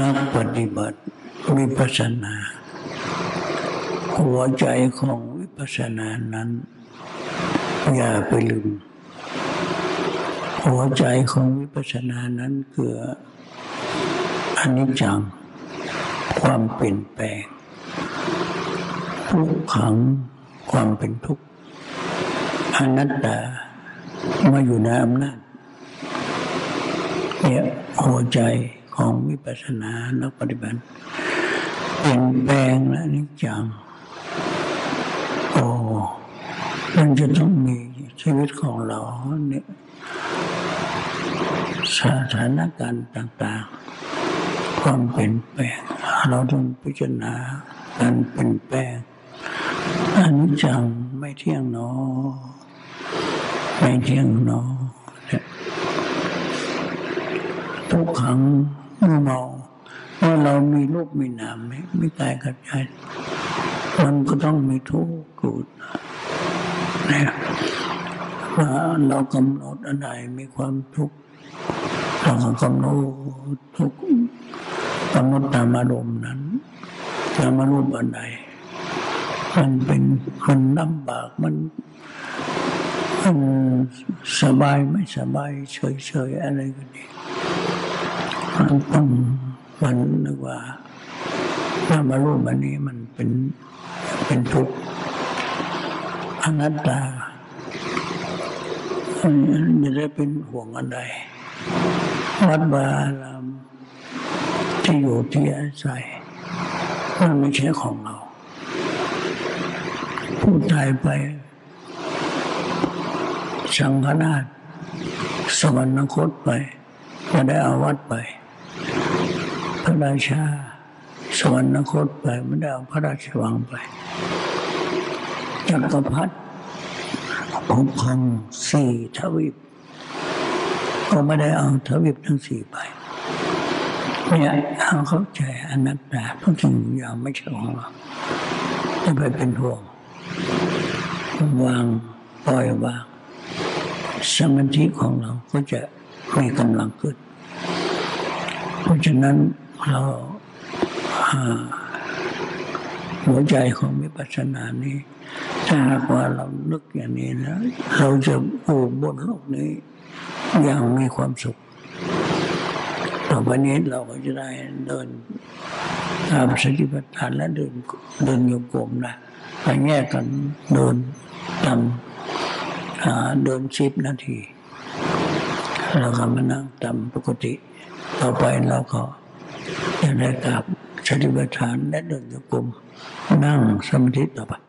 นักปฏิบัติวิปัสสนา หัวใจของวิปัสสนานั้น อย่าไปลืม หัวใจของวิปัสสนานั้นคืออนิจจัง ความเปลี่ยนแปลงทุกขังความเป็นทุกข์อนัตตามาอยู่ในอำนาจเนี่ยหัวใจ ของวิปัสสนานักปฏิบัติเปลี่ยนแปลงและนิจจังโอ้มันจะต้องมีชีวิตของเราเนี่ยสถานการณ์ต่างๆ ความเปลี่ยนแปลง เราต้องพิจารณาการเปลี่ยนแปลงอนิจจังไม่เที่ยงเนอไม่เที่ยงเนอทุกครั้ง เมื่อเมาว่าเรามีรูปมีนามไหมไม่กายกับใจมันก็ต้องมีทุกข์เกิดนะว่าเรากำหนดอะไรมีความทุกข์เราก็กำหนดทุกข์กำหนดตามอารมณ์นั้นตามอารมณ์อันใดมันเป็นมันลำบากมันมันสบายไม่สบายเฉยๆอะไรก็ดี มันต้องมันนึกว่าถ้ามารู้มันนี้มันเป็นเป็นทุกข์อนัตตาจะได้เป็นห่วงอะไรวัดบาลามที่อยู่ที่อาศัยมันไม่ใช่ของเรา ผู้ตายไป สังฆนาถสวรรคตไปก็ได้อาวัตไป ระราชา สวรรคตไปไม่ได้เอาพระราชวังไปจักรพรรดิปกครองสี่ทวีปก็ไม่ได้เอาทวีปทั้งสี่ไปเนี่ยเอาเข้าใจอนัตตาทุกสิ่งอย่างไม่ใช่ของเราจะไปเป็นห่วงวางปล่อยวางสมาธิของเราก็จะมีกำลังขึ้น เพราะฉะนั้น เราหัวใจของวิปัสสนานี้ ถ้าหากว่าเรานึกอย่างนี้นะเราจะอยู่บนโลกนี้ อย่างมีความสุขต่อไปนี้เราก็จะได้เดินตามสติปัฏฐานและเดินเดินโยกมนะไปแยกกันเดินตามเดินสิบนาที เราก็มานั่งตามปกติ ต่อไปเราก็ จะได้กราบสติปัฏฐานและเดินโยกมนั่งสมาธิต่อไป